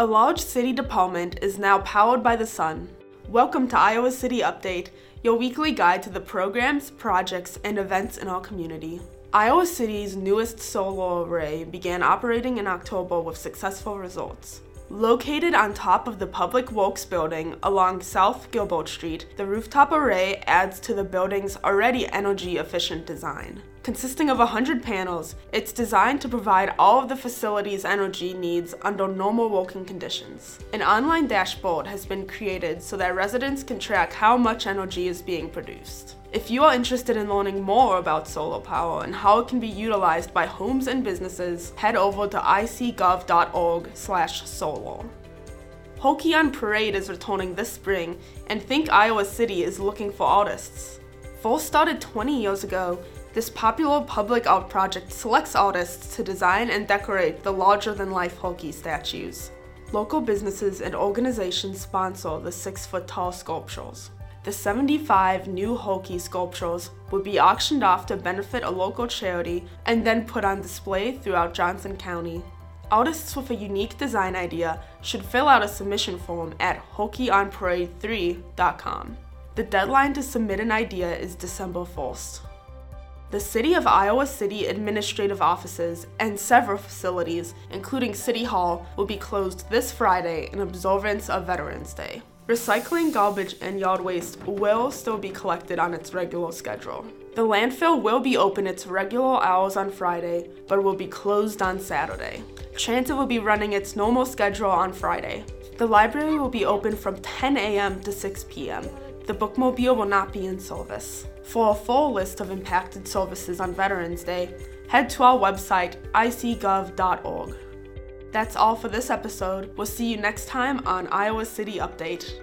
A large city department is now powered by the sun. Welcome to Iowa City Update, your weekly guide to the programs, projects, and events in our community. Iowa City's newest solar array began operating in October with successful results. Located on top of the Public Works building along South Gilbert Street, the rooftop array adds to the building's already energy efficient design. Consisting of 100 panels, it's designed to provide all of the facility's energy needs under normal working conditions. An online dashboard has been created so that residents can track how much energy is being produced. If you are interested in learning more about solar power and how it can be utilized by homes and businesses, head over to icgov.org/solar. Herky on Parade is returning this spring, and Think Iowa City is looking for artists. Full started 20 years ago, this popular public art project selects artists to design and decorate the larger than life Herky statues. Local businesses and organizations sponsor the six foot tall sculptures. The 75 new Herky sculptures would be auctioned off to benefit a local charity and then put on display throughout Johnson County. Artists with a unique design idea should fill out a submission form at HerkyOnParade3.com. The deadline to submit an idea is December 1st. The City of Iowa City administrative offices and several facilities, including City Hall, will be closed this Friday in observance of Veterans Day. Recycling, garbage, and yard waste will still be collected on its regular schedule. The landfill will be open its regular hours on Friday, but will be closed on Saturday. Transit will be running its normal schedule on Friday. The library will be open from 10 a.m. to 6 p.m. The bookmobile will not be in service. For a full list of impacted services on Veterans Day, head to our website, icgov.org. That's all for this episode. We'll see you next time on Iowa City Update.